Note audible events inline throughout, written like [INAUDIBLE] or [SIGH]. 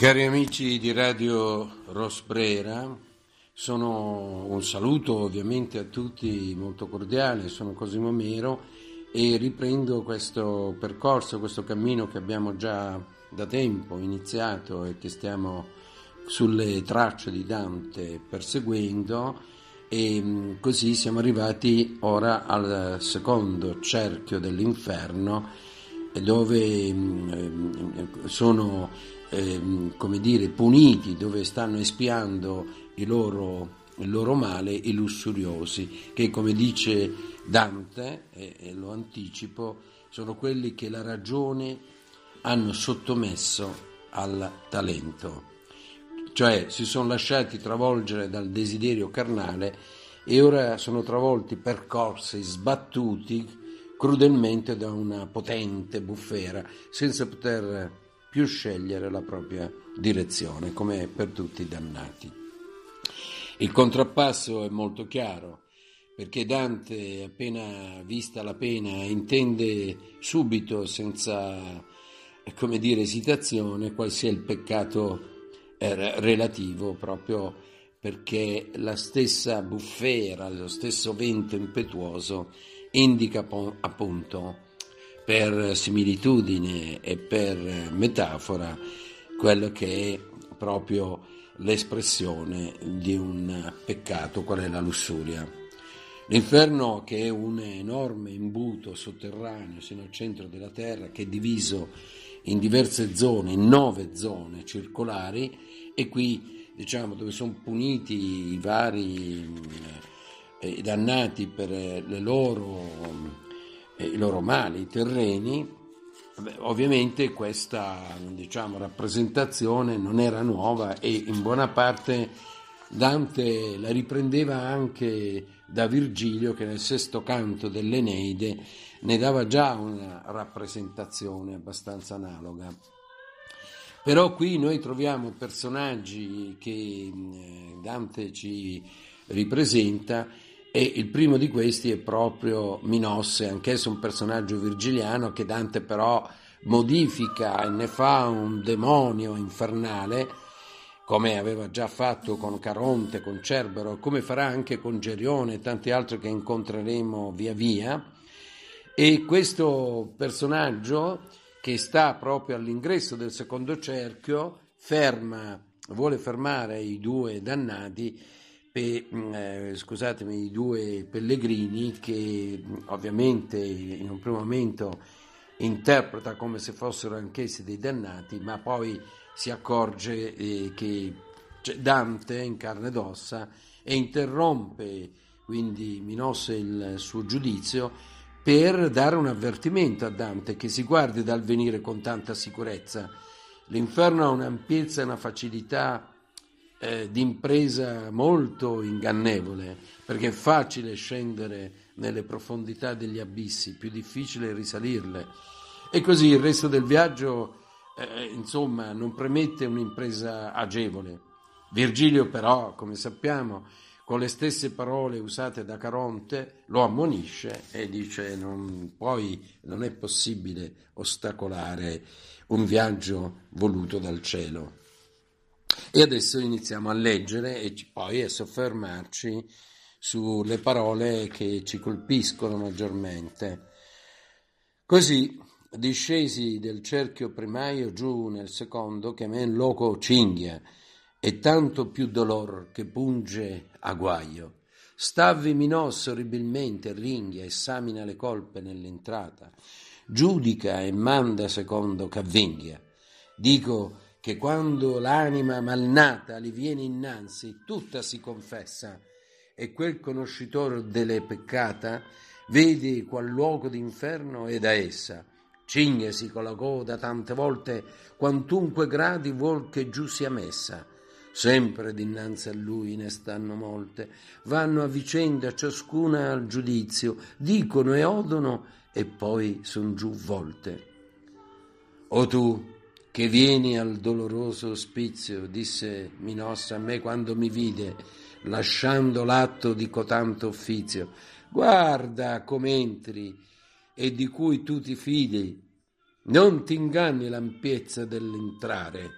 Cari amici di Radio Rosbrera, sono un saluto ovviamente a tutti molto cordiale, sono Cosimo Mero e riprendo questo percorso, questo cammino che abbiamo già da tempo iniziato e che stiamo sulle tracce di Dante perseguendo e così siamo arrivati ora al secondo cerchio dell'inferno dove sono eh, come dire, puniti, dove stanno espiando il loro, il loro male i lussuriosi, che come dice Dante, e, e lo anticipo, sono quelli che la ragione hanno sottomesso al talento, cioè si sono lasciati travolgere dal desiderio carnale e ora sono travolti, percorsi, sbattuti crudelmente da una potente bufera, senza poter più scegliere la propria direzione, come per tutti i dannati. Il contrappasso è molto chiaro, perché Dante, appena vista la pena, intende subito, senza come dire, esitazione, qual sia il peccato eh, relativo, proprio perché la stessa bufera, lo stesso vento impetuoso indica appunto per similitudine e per metafora quello che è proprio l'espressione di un peccato, qual è la lussuria. L'inferno che è un enorme imbuto sotterraneo sino al centro della terra che è diviso in diverse zone, in nove zone circolari e qui diciamo dove sono puniti i vari eh, dannati per le loro i loro mali terreni, ovviamente questa diciamo, rappresentazione non era nuova e in buona parte Dante la riprendeva anche da Virgilio che nel sesto canto dell'Eneide ne dava già una rappresentazione abbastanza analoga. Però qui noi troviamo personaggi che Dante ci ripresenta e il primo di questi è proprio Minosse, anch'esso un personaggio virgiliano che Dante però modifica e ne fa un demonio infernale, come aveva già fatto con Caronte, con Cerbero, come farà anche con Gerione e tanti altri che incontreremo via via. E questo personaggio, che sta proprio all'ingresso del secondo cerchio, ferma, vuole fermare i due dannati pe, mm, eh, scusatemi, i due pellegrini che mm, ovviamente in un primo momento interpreta come se fossero anch'essi dei dannati, ma poi si accorge eh, che Dante in carne ed ossa e interrompe quindi Minosse il suo giudizio per dare un avvertimento a Dante che si guardi dal venire con tanta sicurezza. L'inferno ha un'ampiezza e una facilità eh, di impresa molto ingannevole, perché è facile scendere nelle profondità degli abissi, più difficile risalirle. E così il resto del viaggio, eh, insomma, non premette un'impresa agevole. Virgilio però, come sappiamo, con le stesse parole usate da Caronte, lo ammonisce e dice non, poi non è possibile ostacolare un viaggio voluto dal cielo. E adesso iniziamo a leggere e poi a soffermarci sulle parole che ci colpiscono maggiormente. Così, discesi del cerchio primaio giù nel secondo, che men loco cinghia, e tanto più dolor che punge a guaio. Stavvi Minos orribilmente, ringhia, esamina le colpe nell'entrata, giudica e manda secondo c'avvenghia. Dico, che quando l'anima malnata li viene innanzi, tutta si confessa, e quel conoscitor delle peccata vede qual luogo d'inferno è da essa, cinghesi con la coda tante volte quantunque gradi vuol che giù sia messa. Sempre dinanzi a lui ne stanno molte, vanno a vicenda ciascuna al giudizio, dicono e odono e poi son giù volte. O tu, che vieni al doloroso ospizio, disse Minossa a me quando mi vide, lasciando l'atto di cotanto uffizio. Guarda come entri e di cui tu ti fidi, non ti inganni l'ampiezza dell'entrare.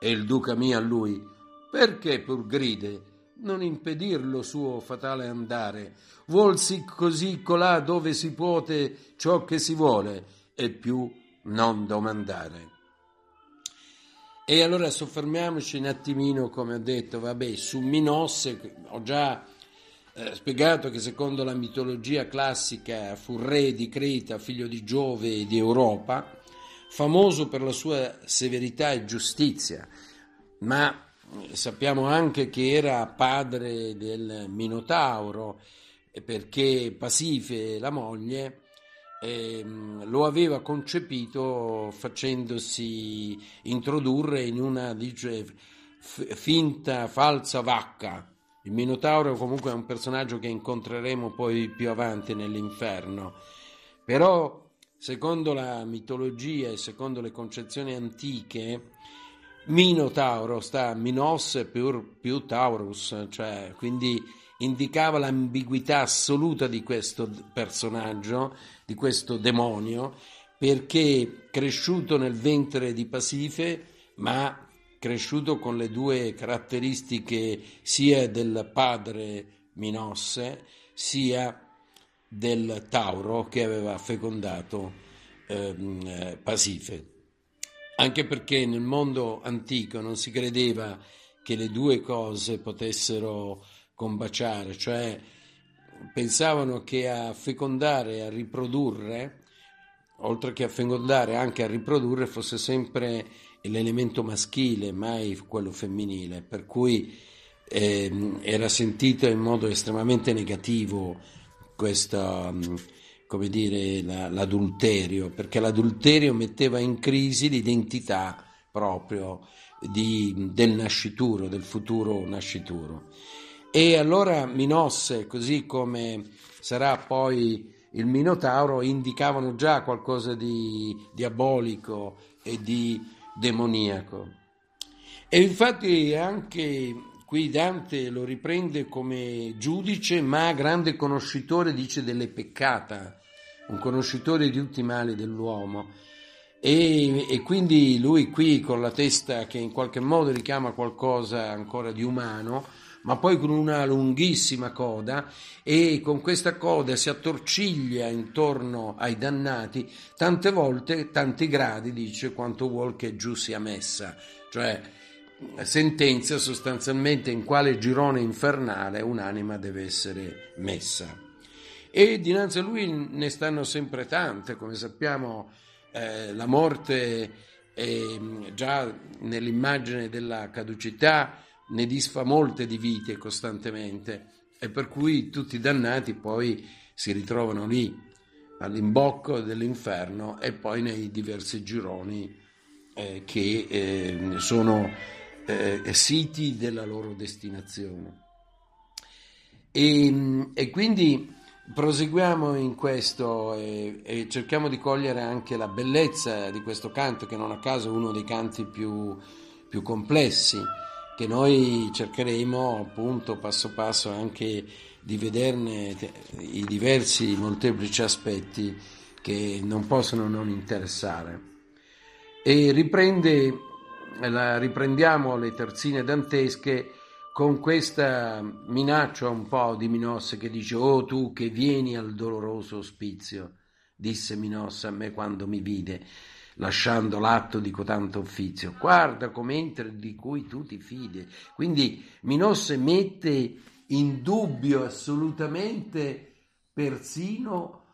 E il duca mio a lui, perché pur gride? Non impedir lo suo fatale andare, vuolsi così colà dove si puote ciò che si vuole, e più non domandare. E allora soffermiamoci un attimino, come ho detto, vabbè, su Minosse, ho già eh, spiegato che secondo la mitologia classica fu re di Creta, figlio di Giove e di Europa, famoso per la sua severità e giustizia, ma sappiamo anche che era padre del Minotauro, perché Pasife, la moglie, eh, lo aveva concepito facendosi introdurre in una dice, f- finta falsa vacca. Il Minotauro comunque è un personaggio che incontreremo poi più avanti nell'inferno, però secondo la mitologia e secondo le concezioni antiche, Minotauro sta Minos più, più Taurus, cioè quindi indicava l'ambiguità assoluta di questo personaggio, di questo demonio, perché cresciuto nel ventre di Pasife, ma cresciuto con le due caratteristiche sia del padre Minosse, sia del Tauro che aveva fecondato eh, Pasife. Anche perché nel mondo antico non si credeva che le due cose potessero combaciare, cioè pensavano che a fecondare e a riprodurre, oltre che a fecondare anche a riprodurre, fosse sempre l'elemento maschile, mai quello femminile, per cui eh, era sentito in modo estremamente negativo questo, mm, come dire, la, l'adulterio, perché l'adulterio metteva in crisi l'identità proprio di, del nascituro, del futuro nascituro. E allora Minosse, così come sarà poi il Minotauro, indicavano già qualcosa di diabolico e di demoniaco. E infatti anche qui Dante lo riprende come giudice, ma grande conoscitore, dice, delle peccata, un conoscitore di tutti i mali dell'uomo. E, e, quindi lui qui con la testa che in qualche modo richiama qualcosa ancora di umano, ma poi con una lunghissima coda e con questa coda si attorciglia intorno ai dannati tante volte, tanti gradi, dice, quanto vuol che giù sia messa, cioè sentenzia sostanzialmente in quale girone infernale un'anima deve essere messa. E dinanzi a lui ne stanno sempre tante, come sappiamo eh, la morte è già nell'immagine della caducità ne disfa molte di vite costantemente e per cui tutti i dannati poi si ritrovano lì all'imbocco dell'inferno e poi nei diversi gironi eh, che eh, sono eh, siti della loro destinazione. E, e, quindi proseguiamo in questo e, e, cerchiamo di cogliere anche la bellezza di questo canto, che non a caso è uno dei canti più, più complessi che noi cercheremo appunto passo passo anche di vederne i diversi molteplici aspetti che non possono non interessare. E riprende, riprendiamo le terzine dantesche con questa minaccia un po' di Minosse che dice «Oh tu che vieni al doloroso ospizio», disse Minosse a me quando mi vide lasciando l'atto di cotanto uffizio. Guarda come entra di cui tu ti fidi. Quindi Minosse mette in dubbio assolutamente persino,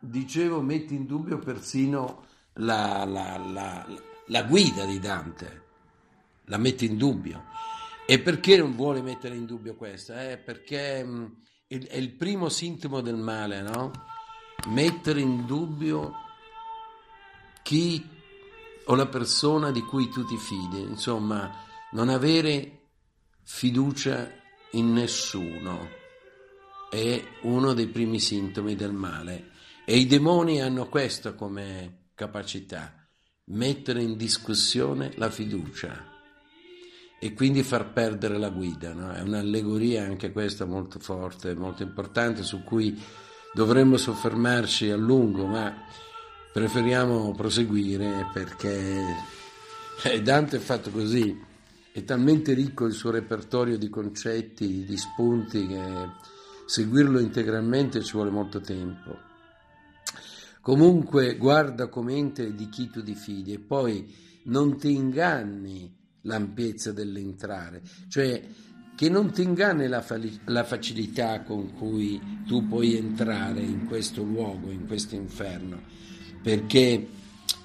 dicevo, mette in dubbio persino la, la, la, la guida di Dante, la mette in dubbio. E perché non vuole mettere in dubbio questa? Eh, perché mm, è il primo sintomo del male, no? Mettere in dubbio chi o la persona di cui tu ti fidi, insomma, non avere fiducia in nessuno è uno dei primi sintomi del male e i demoni hanno questo come capacità, mettere in discussione la fiducia e quindi far perdere la guida. No? È un'allegoria anche questa molto forte, molto importante su cui dovremmo soffermarci a lungo, ma preferiamo proseguire perché Dante è fatto così. è talmente ricco il suo repertorio di concetti, di spunti, che seguirlo integralmente ci vuole molto tempo. Comunque guarda come entri di chi tu ti fidi e poi non ti inganni l'ampiezza dell'entrare, cioè che non ti inganni la, la, facilità con cui tu puoi entrare in questo luogo, in questo inferno, perché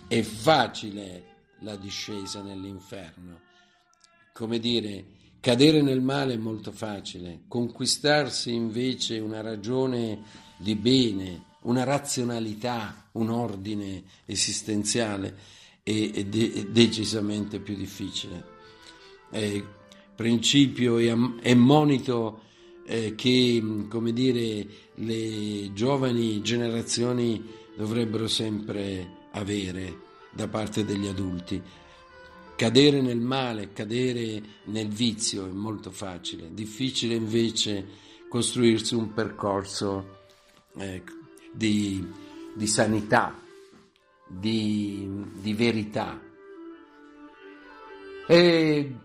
è facile la discesa nell'inferno. Come dire, cadere nel male è molto facile, conquistarsi invece una ragione di bene, una razionalità, un ordine esistenziale è, è, de- è decisamente più difficile. È principio e, e monito eh, che, come dire, le giovani generazioni dovrebbero sempre avere da parte degli adulti. Cadere nel male, cadere nel vizio è molto facile, difficile invece costruirsi un percorso eh, di, di, sanità, di, di verità. E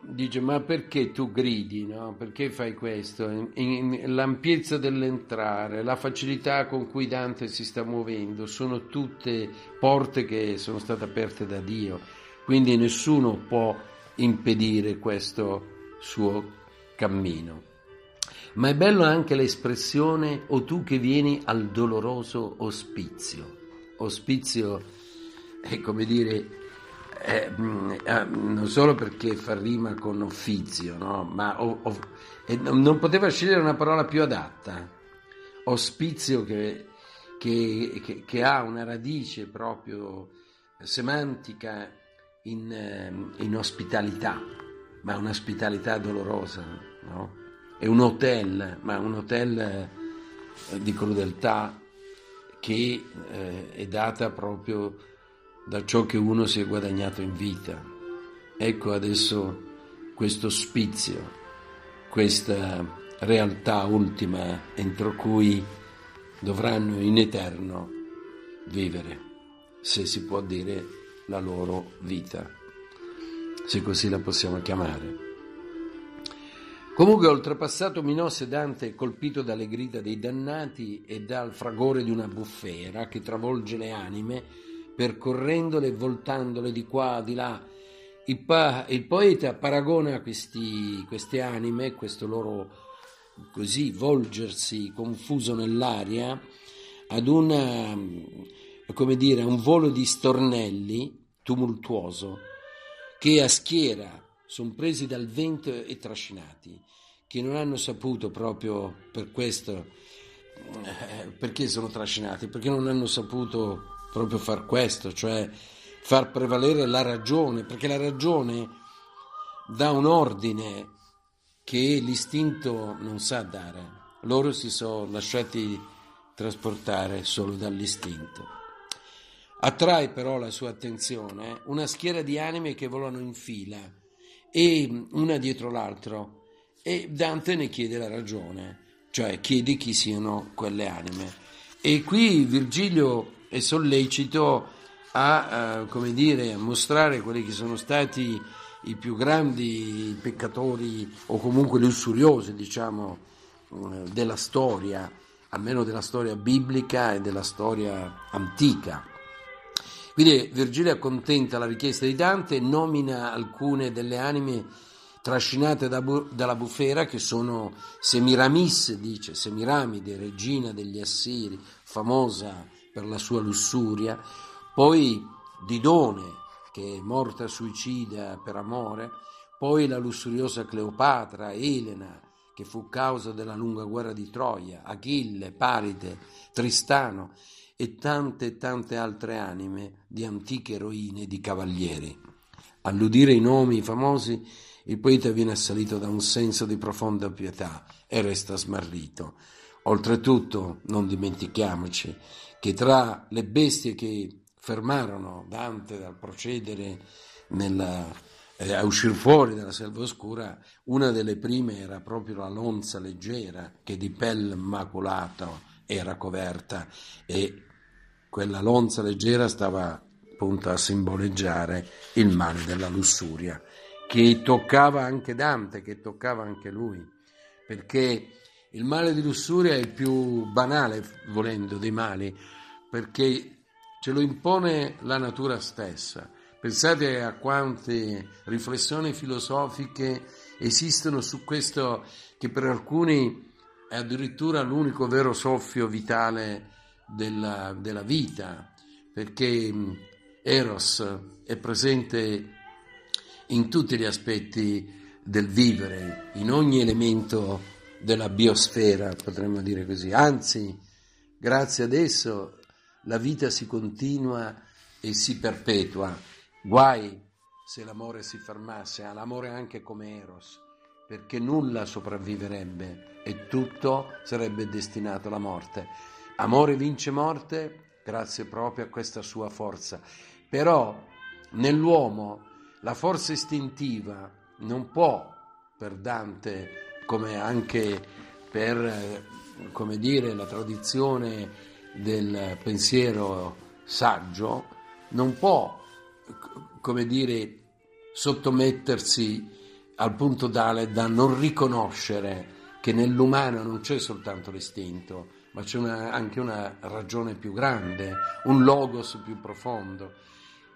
dice ma perché tu gridi, no? perché fai questo? In, in, l'ampiezza dell'entrare, la facilità con cui Dante si sta muovendo, sono tutte porte che sono state aperte da Dio, quindi nessuno può impedire questo suo cammino. Ma è bello anche l'espressione o tu che vieni al doloroso ospizio. Ospizio è come dire eh, mm, eh, non solo perché fa rima con offizio, no? ma o, o, non poteva scegliere una parola più adatta. Ospizio che, che, che, che ha una radice proprio semantica in, ehm, in ospitalità, ma un'ospitalità dolorosa. No? È un hotel, ma un hotel eh, di crudeltà che eh, è data proprio da ciò che uno si è guadagnato in vita. Ecco adesso questo spizio, questa realtà ultima entro cui dovranno in eterno vivere, se si può dire la loro vita, se così la possiamo chiamare. Comunque, oltrepassato Minosse, Dante è colpito dalle grida dei dannati e dal fragore di una bufera che travolge le anime percorrendole e voltandole di qua, di là. Il, pa- il poeta paragona questi, queste anime, questo loro così volgersi confuso nell'aria, ad una, come dire, un volo di stornelli tumultuoso che a schiera sono presi dal vento e trascinati, che non hanno saputo proprio per questo, eh, perché sono trascinati, perché non hanno saputo proprio far questo, cioè far prevalere la ragione, perché la ragione dà un ordine che l'istinto non sa dare. Loro si sono lasciati trasportare solo dall'istinto. Attrae però la sua attenzione una schiera di anime che volano in fila e una dietro l'altro e Dante ne chiede la ragione, cioè chiede chi siano quelle anime. E qui Virgilio è sollecito a, come dire, a mostrare quelli che sono stati i più grandi peccatori o comunque lussuriosi, diciamo, eh, della storia, almeno della storia biblica e della storia antica. Quindi Virgilio accontenta la richiesta di Dante e nomina alcune delle anime trascinate da bu- dalla bufera che sono Semiramis, dice Semiramide, regina degli Assiri, famosa per la sua lussuria, poi Didone, che è morta suicida per amore, poi la lussuriosa Cleopatra, Elena, che fu causa della lunga guerra di Troia, Achille, Paride, Tristano e tante tante altre anime di antiche eroine e di cavalieri. All'udire i nomi famosi, il poeta viene assalito da un senso di profonda pietà e resta smarrito. Oltretutto, non dimentichiamoci che tra le bestie che fermarono Dante dal procedere nella, eh, a uscire fuori dalla selva oscura, una delle prime era proprio la lonza leggera che di pelle maculato era coperta e quella lonza leggera stava appunto a simboleggiare il male della lussuria che toccava anche Dante, che toccava anche lui, perché il male di lussuria è il più banale, volendo, dei mali, perché ce lo impone la natura stessa. Pensate a quante riflessioni filosofiche esistono su questo che per alcuni è addirittura l'unico vero soffio vitale della, della vita, perché Eros è presente in tutti gli aspetti del vivere, in ogni elemento della biosfera, potremmo dire così. Anzi, grazie ad esso la vita si continua e si perpetua. Guai se l'amore si fermasse, l'amore anche come Eros, perché nulla sopravviverebbe e tutto sarebbe destinato alla morte. Amore vince morte grazie proprio a questa sua forza. Però nell'uomo la forza istintiva non può, per Dante, come anche per come dire, la tradizione del pensiero saggio, non può come dire, sottomettersi al punto tale da non riconoscere che nell'umano non c'è soltanto l'istinto, ma c'è una, anche una ragione più grande, un logos più profondo,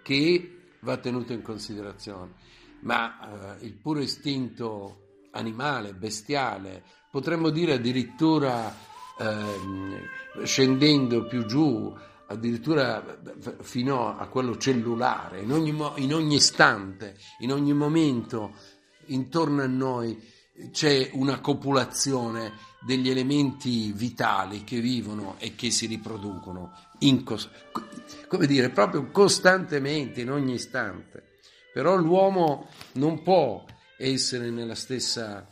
che va tenuto in considerazione. Ma eh, il puro istinto animale, bestiale, potremmo dire addirittura eh, scendendo più giù, addirittura fino a quello cellulare, in ogni, in ogni istante, in ogni momento intorno a noi c'è una copulazione degli elementi vitali che vivono e che si riproducono, cos- come dire, proprio costantemente, in ogni istante. Però l'uomo non può essere nella stessa,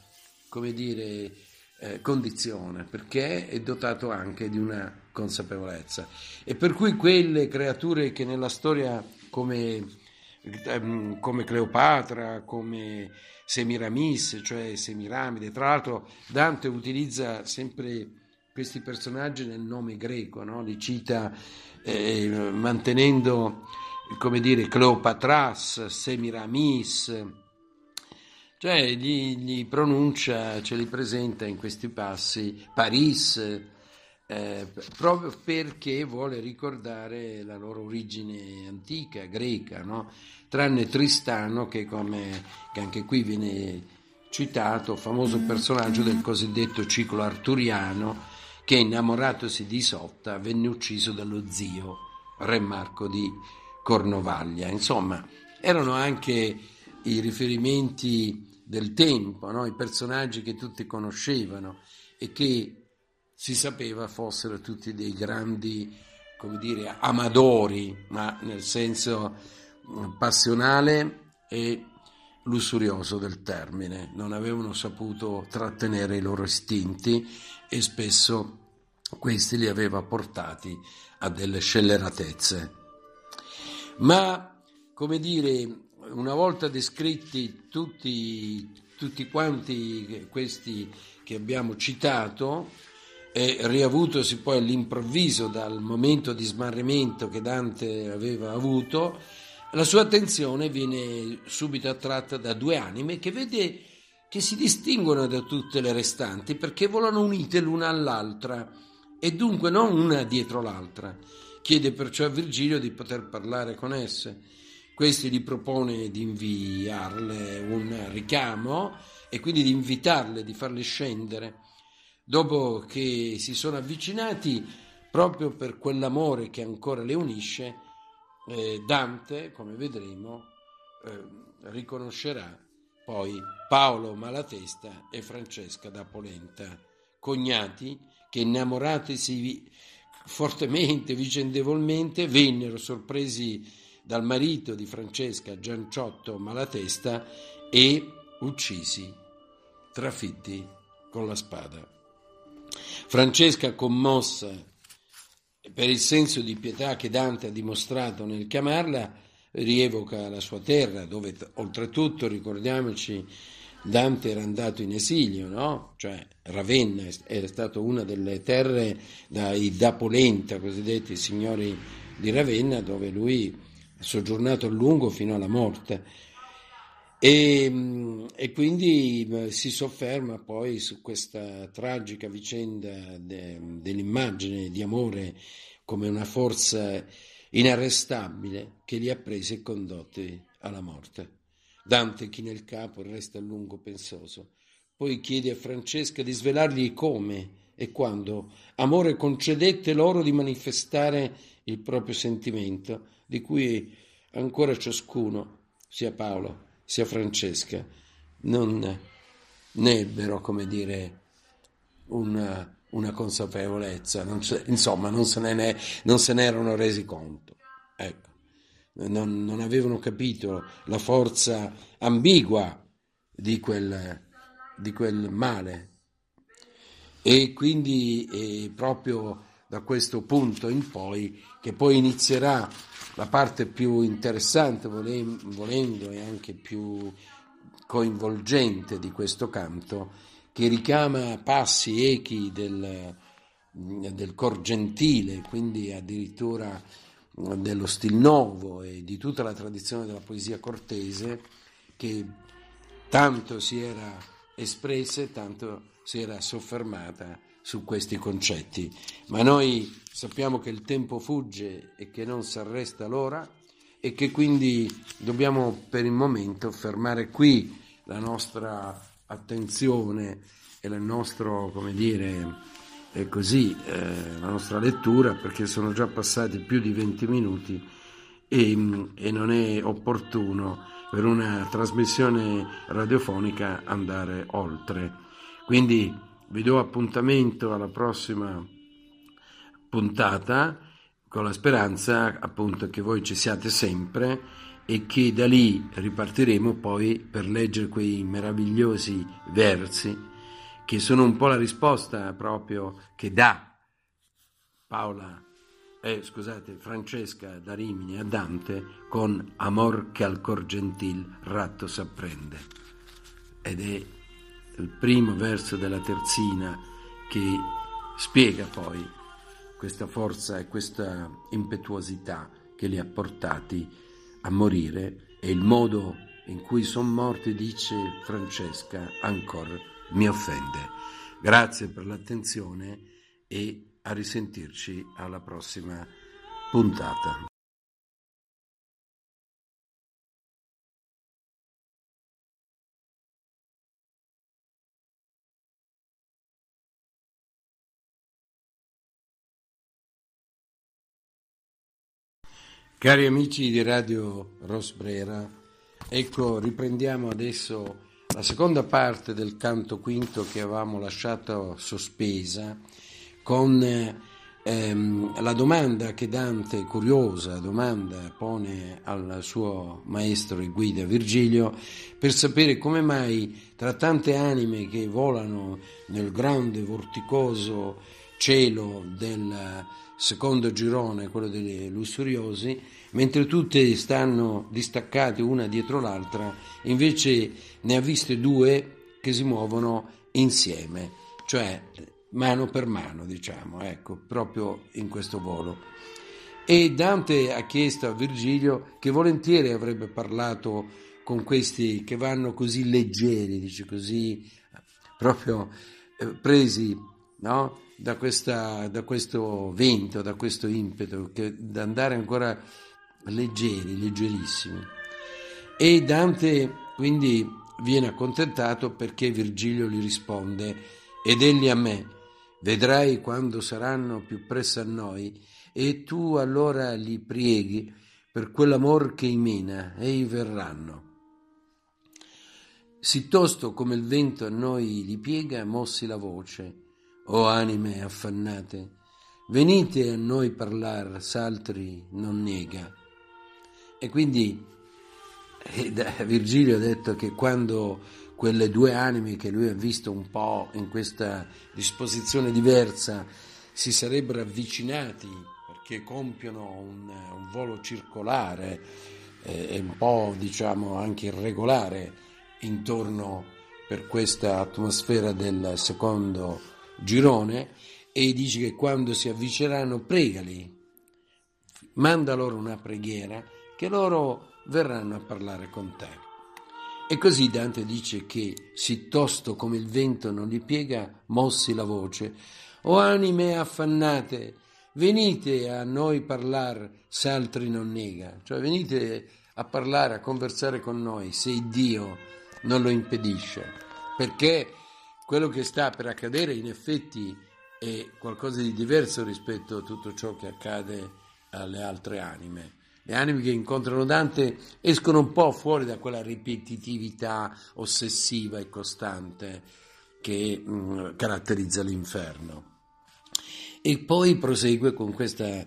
come dire, eh, condizione, perché è dotato anche di una consapevolezza. E per cui quelle creature che nella storia come, ehm, come Cleopatra, come Semiramis, cioè Semiramide, tra l'altro Dante utilizza sempre questi personaggi nel nome greco, no? li cita eh, mantenendo, come dire, Cleopatras, Semiramis, cioè gli, gli, pronuncia, ce li presenta in questi passi Paris, eh, proprio perché vuole ricordare la loro origine antica, greca, no? tranne Tristano che, come, che anche qui viene citato, famoso personaggio del cosiddetto ciclo arturiano, che innamoratosi di Isotta venne ucciso dallo zio, re Marco di Cornovaglia. Insomma, erano anche i riferimenti del tempo, no? i personaggi che tutti conoscevano e che si sapeva fossero tutti dei grandi, come dire, amadori, ma nel senso mm, passionale e lussurioso del termine. Non avevano saputo trattenere i loro istinti e spesso questi li aveva portati a delle scelleratezze. Ma, come dire, una volta descritti tutti, tutti quanti questi che abbiamo citato, e riavutosi poi all'improvviso dal momento di smarrimento che Dante aveva avuto, la sua attenzione viene subito attratta da due anime che vede che si distinguono da tutte le restanti perché volano unite l'una all'altra e dunque non una dietro l'altra. Chiede perciò a Virgilio di poter parlare con esse questi gli propone di inviarle un richiamo e quindi di invitarle, di farle scendere. Dopo che si sono avvicinati, proprio per quell'amore che ancora le unisce, eh, Dante, come vedremo, eh, riconoscerà poi Paolo Malatesta e Francesca da Polenta, cognati che innamoratisi fortemente, vicendevolmente, vennero sorpresi dal marito di Francesca Gianciotto Malatesta e uccisi, trafitti con la spada. Francesca, commossa per il senso di pietà che Dante ha dimostrato nel chiamarla, rievoca la sua terra, dove oltretutto, ricordiamoci, Dante era andato in esilio, no? Cioè Ravenna era stata una delle terre dai Dapolenta, cosiddetti signori di Ravenna, dove lui soggiornato a lungo fino alla morte. E, e, quindi si sofferma poi su questa tragica vicenda de, dell'immagine di amore come una forza inarrestabile che li ha presi e condotti alla morte. Dante china il capo resta a lungo pensoso. Poi chiede a Francesca di svelargli come e quando amore concedette loro di manifestare il proprio sentimento, di cui ancora ciascuno, sia Paolo sia Francesca, non ne ebbero, come dire, una, una consapevolezza, non insomma non se, ne, non se ne erano resi conto. Ecco. Non, non, avevano capito la forza ambigua di quel, di quel male. E quindi eh, proprio da questo punto in poi, che poi inizierà la parte più interessante, volendo, e anche più coinvolgente di questo canto, che richiama passi, echi del, del cor gentile, quindi addirittura dello stil nuovo e di tutta la tradizione della poesia cortese che tanto si era espressa e tanto si era soffermata su questi concetti. Ma noi sappiamo che il tempo fugge e che non si arresta l'ora e che quindi dobbiamo per il momento fermare qui la nostra attenzione e il nostro, come dire, così, eh, la nostra lettura perché sono già passati più di 20 minuti e, e non è opportuno per una trasmissione radiofonica andare oltre. Quindi vi do appuntamento alla prossima puntata con la speranza appunto che voi ci siate sempre e che da lì ripartiremo poi per leggere quei meravigliosi versi che sono un po' la risposta proprio che dà Paola, eh, scusate, Francesca da Rimini a Dante con Amor che al cor gentil ratto s'apprende. Ed è il primo verso della terzina che spiega poi questa forza e questa impetuosità che li ha portati a morire e il modo in cui sono morti, dice Francesca, ancora mi offende. Grazie per l'attenzione e a risentirci alla prossima puntata. Cari amici di Radio Rosbrera, ecco riprendiamo adesso la seconda parte del canto quinto che avevamo lasciato sospesa con ehm, la domanda che Dante, curiosa domanda, pone al suo maestro e guida Virgilio per sapere come mai tra tante anime che volano nel grande vorticoso cielo del secondo girone, quello dei lussuriosi, mentre tutte stanno distaccate una dietro l'altra, invece ne ha viste due che si muovono insieme, cioè mano per mano, diciamo, ecco, proprio in questo volo. E Dante ha chiesto a Virgilio che volentieri avrebbe parlato con questi che vanno così leggeri, dice così, proprio eh, presi no? Da, questa, da, questo vento, da questo impeto, che, da andare ancora leggeri, leggerissimi. E Dante quindi viene accontentato perché Virgilio gli risponde, ed egli a me, vedrai quando saranno più presso a noi, e tu allora li prieghi per quell'amor che imena, ei verranno. Sittosto come il vento a noi li piega, mossi la voce, o anime affannate, venite a noi parlar, s'altri non nega. E quindi [LAUGHS] eh, Virgilio ha detto che quando quelle due anime che lui ha visto un po' in questa disposizione diversa si sarebbero avvicinati perché compiono un, un volo circolare e eh, un po' diciamo anche irregolare intorno per questa atmosfera del secondo girone e dice che quando si avvicineranno pregali, manda loro una preghiera che loro verranno a parlare con te. E così Dante dice che, sì tosto come il vento non gli piega, mossi la voce, o anime affannate, venite a noi parlar se altri non nega, cioè venite a parlare, a conversare con noi se Dio non lo impedisce, perché quello che sta per accadere in effetti è qualcosa di diverso rispetto a tutto ciò che accade alle altre anime. Le anime che incontrano Dante escono un po' fuori da quella ripetitività ossessiva e costante che mh, mm, caratterizza l'inferno. E poi prosegue con questa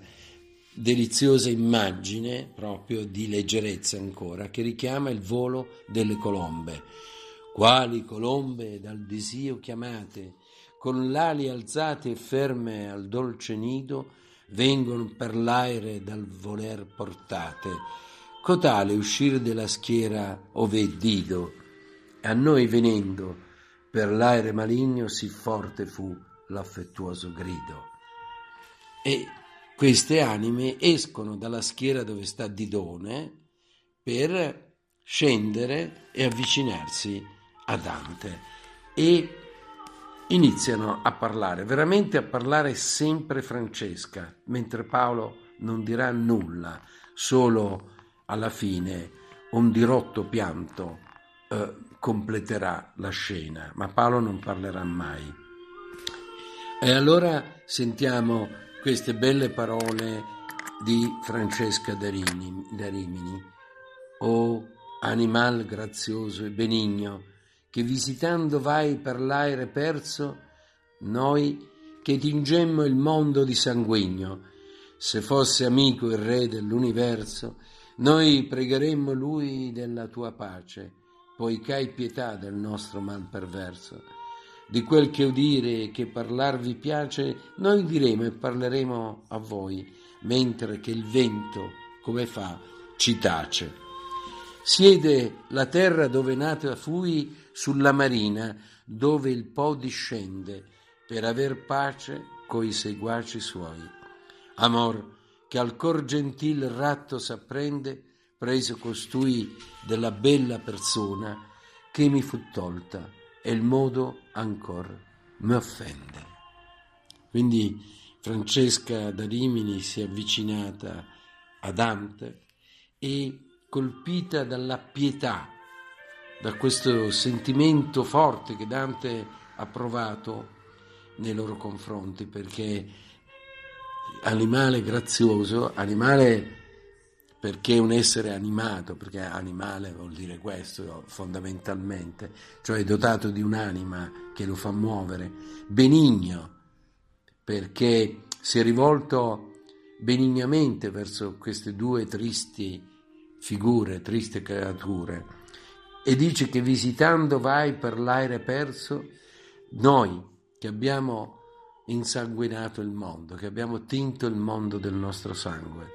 deliziosa immagine proprio di leggerezza ancora che richiama il volo delle colombe. Quali colombe dal desio chiamate, con l'ali alzate e ferme al dolce nido, vengono per l'aere dal voler portate, cotale uscire della schiera ove dido, a noi venendo per l'aere maligno sì forte fu l'affettuoso grido. E queste anime escono dalla schiera dove sta Didone per scendere e avvicinarsi a Dante e iniziano a parlare, veramente a parlare sempre Francesca, mentre Paolo non dirà nulla, solo alla fine un dirotto pianto eh, completerà la scena, ma Paolo non parlerà mai. E allora sentiamo queste belle parole di Francesca da Rimini. O animal grazioso e benigno, che visitando vai per l'aere perso, noi che tingemmo il mondo di sanguigno, se fosse amico il re dell'universo, noi pregheremmo lui della tua pace, poiché hai pietà del nostro mal perverso. Di quel che udire e che parlarvi piace, noi diremo e parleremo a voi, mentre che il vento, come fa, ci tace. Siede la terra dove nata fui sulla marina, dove il Po discende, per aver pace coi seguaci suoi. Amor, che al cor gentil ratto s'apprende, preso costui della bella persona, che mi fu tolta, e il modo ancor mi offende. Quindi Francesca da Rimini si è avvicinata a Dante e colpita dalla pietà, da questo sentimento forte che Dante ha provato nei loro confronti, perché animale grazioso, animale perché un essere animato, perché animale vuol dire questo fondamentalmente, cioè dotato di un'anima che lo fa muovere, benigno, perché si è rivolto benignamente verso queste due tristi figure, tristi creature, e dice che visitando vai per l'aere perso, noi che abbiamo insanguinato il mondo, che abbiamo tinto il mondo del nostro sangue.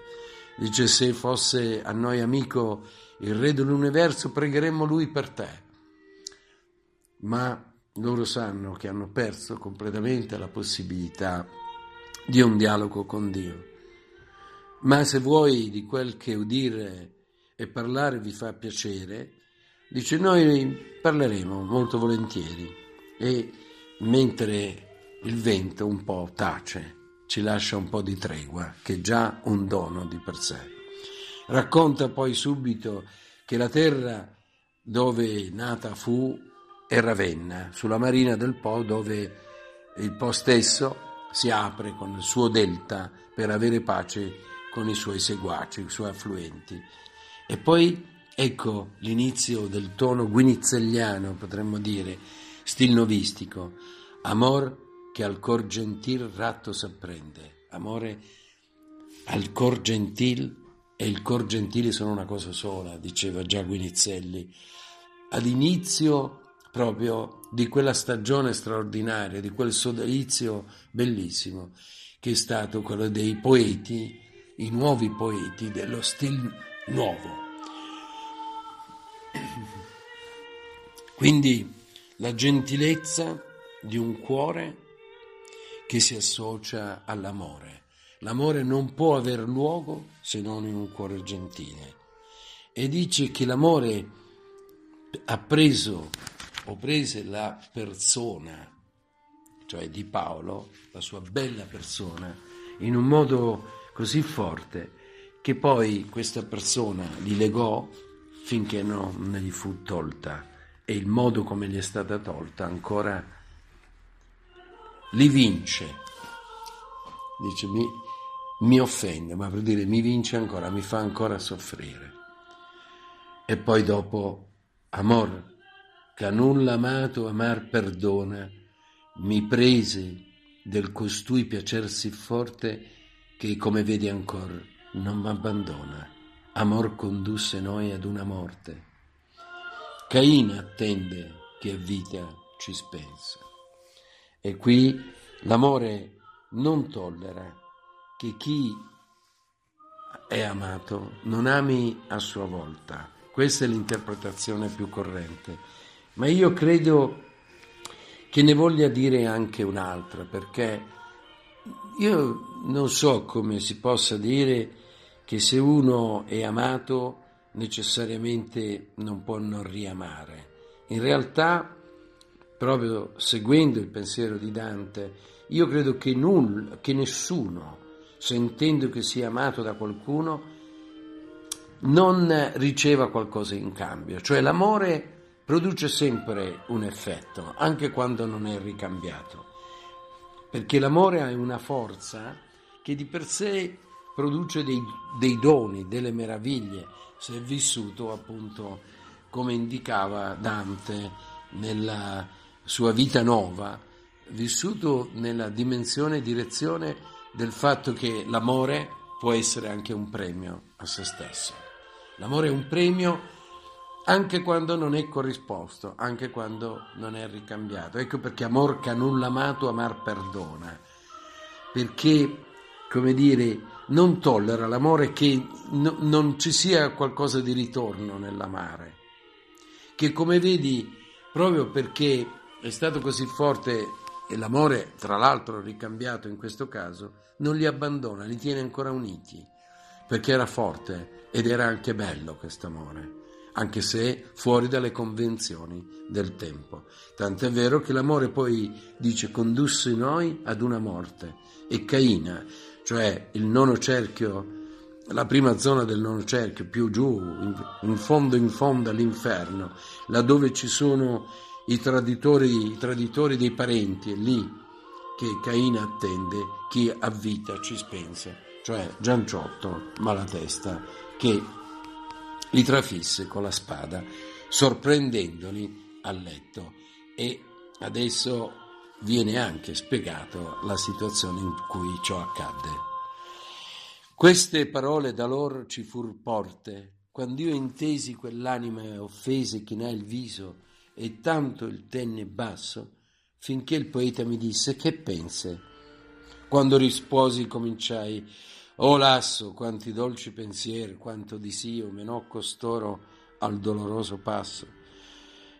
Dice se fosse a noi amico il re dell'universo pregheremmo lui per te. Ma loro sanno che hanno perso completamente la possibilità di un dialogo con Dio. Ma se vuoi di quel che udire e parlare vi fa piacere, dice noi parleremo molto volentieri e mentre il vento un po' tace, ci lascia un po' di tregua, che è già un dono di per sé. Racconta poi subito che la terra dove nata fu è Ravenna, sulla marina del Po dove il Po stesso si apre con il suo delta per avere pace con i suoi seguaci, i suoi affluenti. E poi ecco l'inizio del tono guinizelliano, potremmo dire, stilnovistico. Amor che al cor gentil ratto s'apprende. Amore al cor gentil e il cor gentile sono una cosa sola, diceva già Guinizelli. All'inizio proprio di quella stagione straordinaria, di quel sodalizio bellissimo, che è stato quello dei poeti, i nuovi poeti dello stil nuovo. Quindi la gentilezza di un cuore che si associa all'amore. L'amore non può aver luogo se non in un cuore gentile. E dice che l'amore ha preso o prese la persona, cioè di Paolo, la sua bella persona, in un modo così forte che poi questa persona li legò finché non gli fu tolta e il modo come gli è stata tolta ancora li vince. Dice mi, mi offende, ma per dire mi vince ancora, mi fa ancora soffrire. E poi dopo, amor, che a nulla amato amar perdona, mi prese del costui piacersi forte che come vedi ancor non m'abbandona. Amor condusse noi ad una morte. Caina attende che a vita ci spensa. E qui l'amore non tollera che chi è amato non ami a sua volta. Questa è l'interpretazione più corrente. Ma io credo che ne voglia dire anche un'altra, perché io non so come si possa dire che se uno è amato necessariamente non può non riamare. In realtà, proprio seguendo il pensiero di Dante, io credo che, nulla, che nessuno, sentendo che sia amato da qualcuno, non riceva qualcosa in cambio. Cioè l'amore produce sempre un effetto, anche quando non è ricambiato perché l'amore ha una forza che di per sé produce dei, dei doni, delle meraviglie, se è vissuto appunto come indicava Dante nella sua vita nuova, vissuto nella dimensione e direzione del fatto che l'amore può essere anche un premio a se stesso. L'amore è un premio anche quando non è corrisposto, anche quando non è ricambiato. Ecco perché amor che nulla amato, amar perdona, perché, come dire, non tollera l'amore che no, non ci sia qualcosa di ritorno nell'amare, che come vedi, proprio perché è stato così forte e l'amore, tra l'altro ricambiato in questo caso, non li abbandona, li tiene ancora uniti, perché era forte ed era anche bello questo amore anche se fuori dalle convenzioni del tempo. Tant'è vero che l'amore poi dice condusse noi ad una morte e Caina, cioè il nono cerchio, la prima zona del nono cerchio, più giù, in fondo in fondo all'inferno, laddove ci sono i traditori, i traditori dei parenti, è lì che Caina attende chi a vita ci spense, cioè Gianciotto, Malatesta, che li trafisse con la spada, sorprendendoli a letto e adesso viene anche spiegato la situazione in cui ciò accadde. Queste parole da loro ci fur porte, quando io intesi quell'anima offese chinà il viso e tanto il tenne basso, finché il poeta mi disse che pense. Quando risposi cominciai Oh lasso, quanti dolci pensieri, quanto disio menò costoro al doloroso passo.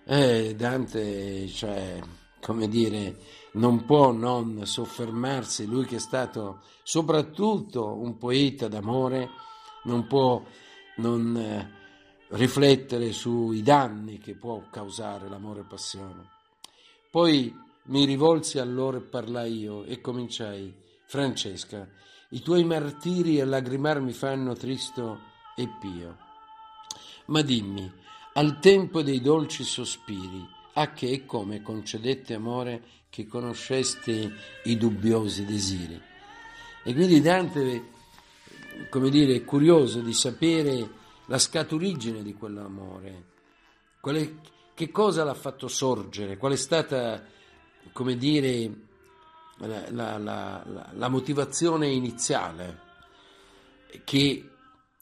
Eh, Dante, cioè, come dire, non può non soffermarsi, lui che è stato soprattutto un poeta d'amore, non può non eh, riflettere sui danni che può causare l'amore e passione. Poi mi rivolsi a loro e parlai io e cominciai, Francesca, i tuoi martiri a lagrimar mi fanno tristo e pio. Ma dimmi, al tempo dei dolci sospiri, a che e come concedette amore che conosceste i dubbiosi desiri? E quindi Dante, come dire, è curioso di sapere la scaturigine di quell'amore, è, che cosa l'ha fatto sorgere, qual è stata, come dire, la, la, la, motivazione iniziale che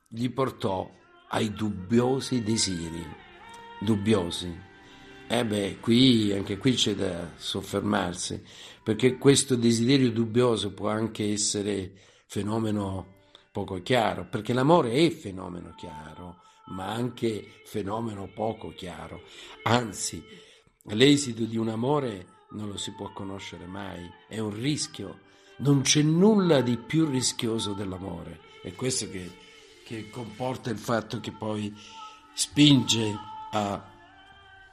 gli portò ai dubbiosi desiri, dubbiosi. Eh beh, qui, anche qui c'è da soffermarsi, perché questo desiderio dubbioso può anche essere fenomeno poco chiaro, perché l'amore è fenomeno chiaro, ma anche fenomeno poco chiaro. Anzi, l'esito di un amore non lo si può conoscere mai, è un rischio, non c'è nulla di più rischioso dell'amore, è questo che, che comporta il fatto che poi spinge a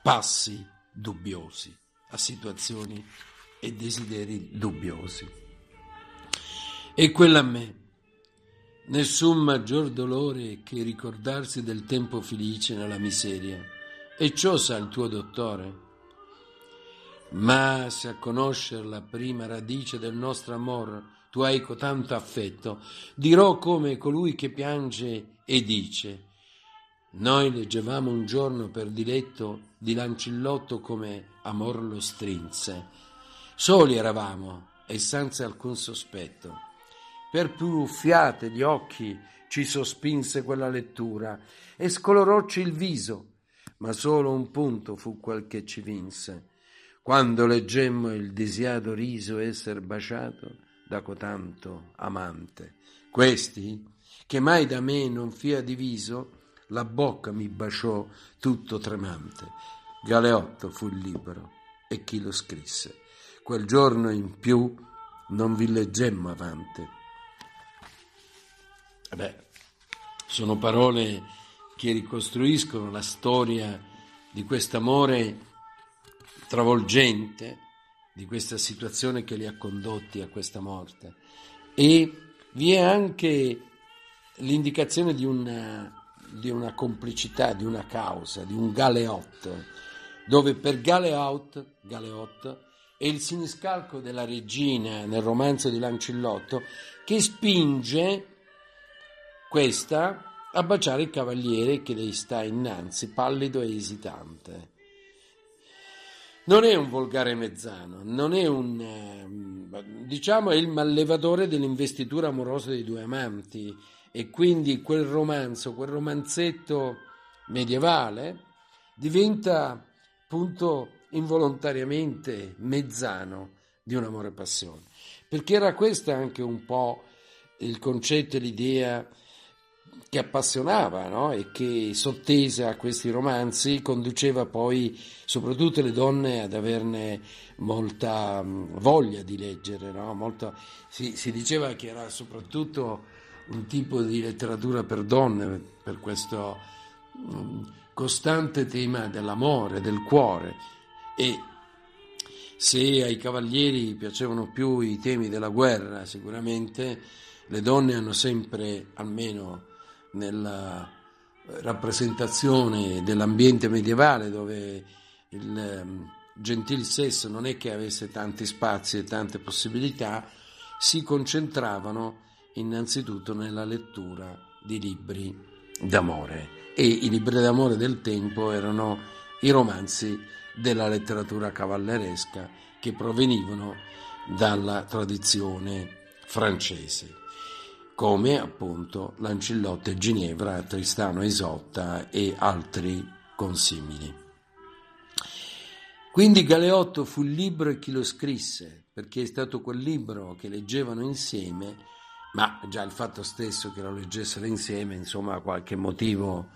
passi dubbiosi, a situazioni e desideri dubbiosi. E quella a me, nessun maggior dolore che ricordarsi del tempo felice nella miseria, e ciò sa il tuo dottore. Ma se a conoscere la prima radice del nostro amor tu hai cotanto affetto, dirò come colui che piange e dice, noi leggevamo un giorno per diletto di Lancillotto come amor lo strinse. Soli eravamo e senza alcun sospetto. Per più fiate di occhi ci sospinse quella lettura e scolorocci il viso, ma solo un punto fu quel che ci vinse. Quando leggemmo il desiato riso esser baciato da cotanto amante. Questi, che mai da me non fia diviso, la bocca mi baciò tutto tremante. Galeotto fu il libro e chi lo scrisse. Quel giorno in più non vi leggemmo avanti. Beh, sono parole che ricostruiscono la storia di quest'amore travolgente, di questa situazione che li ha condotti a questa morte. E vi è anche l'indicazione di una di una complicità, di una causa, di un galeotto, dove per Galeot, Galeot è il siniscalco della regina nel romanzo di Lancillotto che spinge questa a baciare il cavaliere che le sta innanzi, pallido e esitante. Non è un volgare mezzano, non è un, ehm, diciamo, è il mallevatore dell'investitura amorosa dei due amanti, e quindi quel romanzo, quel romanzetto medievale diventa appunto involontariamente mezzano di un amore e passione, perché era questo anche un po' il concetto e l'idea che appassionava no? e che sottesa a questi romanzi conduceva poi soprattutto le donne ad averne molta voglia di leggere. No? Molta, si, si, diceva che era soprattutto un tipo di letteratura per donne, per questo mm, costante tema dell'amore, del cuore. E se ai cavalieri piacevano più i temi della guerra, sicuramente le donne hanno sempre, almeno nella rappresentazione dell'ambiente medievale, dove il mm, gentil sesso non è che avesse tanti spazi e tante possibilità, si concentravano innanzitutto nella lettura di libri d'amore. E i libri d'amore del tempo erano i romanzi della letteratura cavalleresca che provenivano dalla tradizione francese, come appunto Lancillotto e Ginevra, Tristano e Isotta e altri consimili. Quindi Galeotto fu il libro e chi lo scrisse, perché è stato quel libro che leggevano insieme ma già il fatto stesso che lo leggessero insieme, insomma, qualche motivo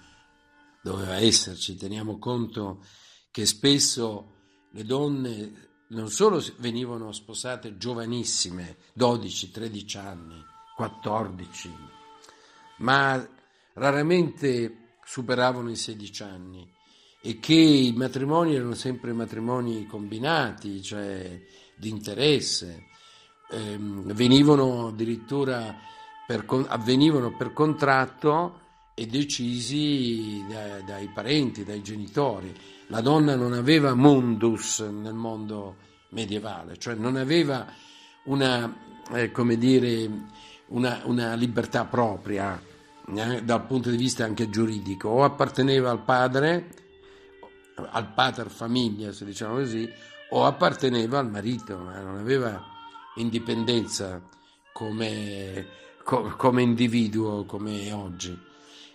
doveva esserci. Teniamo conto che spesso le donne non solo venivano sposate giovanissime, 12, 13 anni, 14, ma raramente superavano i 16 anni e che i matrimoni erano sempre matrimoni combinati, cioè di interesse, ehm, venivano addirittura per, avvenivano per contratto e decisi dai, dai parenti, dai genitori. La donna non aveva mundus nel mondo medievale, cioè non aveva una, eh, come dire, una, una libertà propria eh, dal punto di vista anche giuridico, o apparteneva al padre, al pater famiglia, se diciamo così, o apparteneva al marito, ma non aveva indipendenza come, co, come individuo, come oggi.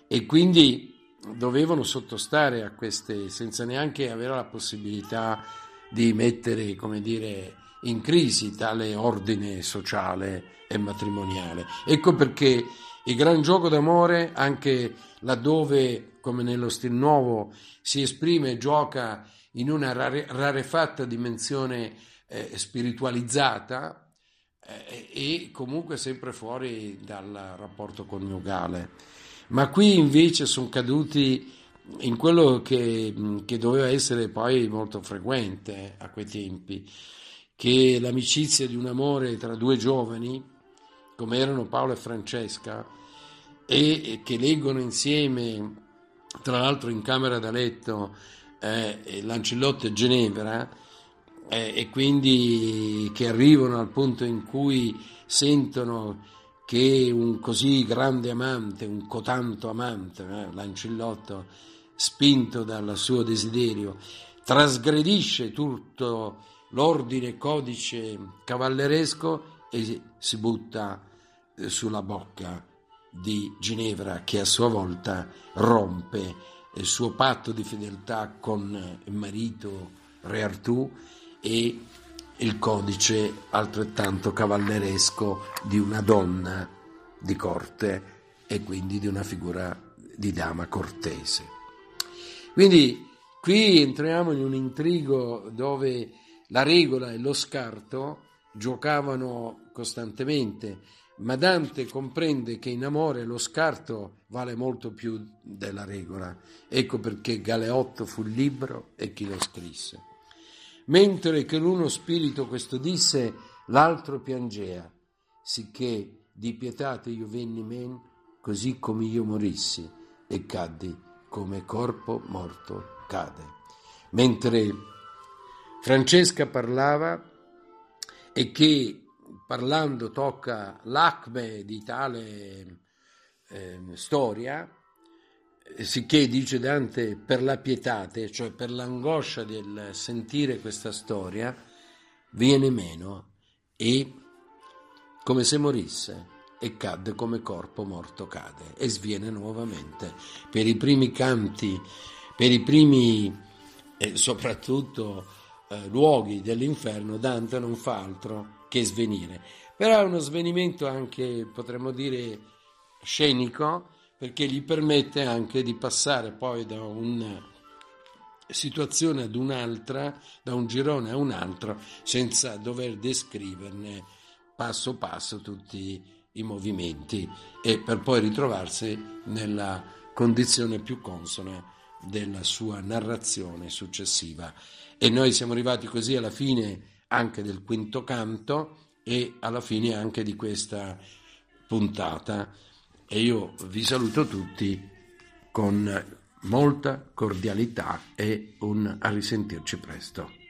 E quindi dovevano sottostare a queste, senza neanche avere la possibilità di mettere, come dire, in crisi tale ordine sociale e matrimoniale. Ecco perché il gran gioco d'amore, anche laddove, come nello stil nuovo, si esprime e gioca in una rare, rarefatta dimensione eh, spiritualizzata, eh, e comunque sempre fuori dal rapporto coniugale. Ma qui invece sono caduti in quello che, che doveva essere poi molto frequente a quei tempi, che l'amicizia di un amore tra due giovani, come erano Paolo e Francesca, e che leggono insieme, tra l'altro in camera da letto, eh, Lancillotto e Ginevra, eh, e quindi che arrivano al punto in cui sentono che un così grande amante, un cotanto amante, eh, Lancillotto, spinto dal suo desiderio, trasgredisce tutto l'ordine codice cavalleresco e si butta eh, sulla bocca di Ginevra che a sua volta rompe il suo patto di fedeltà con il marito Re Artù e il codice altrettanto cavalleresco di una donna di corte e quindi di una figura di dama cortese. Quindi qui entriamo in un intrigo dove la regola e lo scarto giocavano costantemente, ma Dante comprende che in amore lo scarto vale molto più della regola. Ecco perché Galeotto fu il libro e chi lo scrisse. Mentre che l'uno spirito questo disse, l'altro piangea, sicché di pietate io venni men, così come io morissi, e caddi come corpo morto cade. Mentre Francesca parlava e che parlando tocca l'acme di tale eh, storia, sicché dice Dante per la pietate, cioè per l'angoscia del sentire questa storia, viene meno e come se morisse e cadde come corpo morto cade e sviene nuovamente. Per i primi canti, per i primi e soprattutto eh, luoghi dell'inferno, Dante non fa altro che svenire. Però è uno svenimento anche, potremmo dire, scenico, perché gli permette anche di passare poi da una situazione ad un'altra, da un girone a un altro, senza dover descriverne passo passo tutti i movimenti e per poi ritrovarsi nella condizione più consona della sua narrazione successiva. E noi siamo arrivati così alla fine anche del quinto canto e alla fine anche di questa puntata. E io vi saluto tutti con molta cordialità e un a risentirci presto.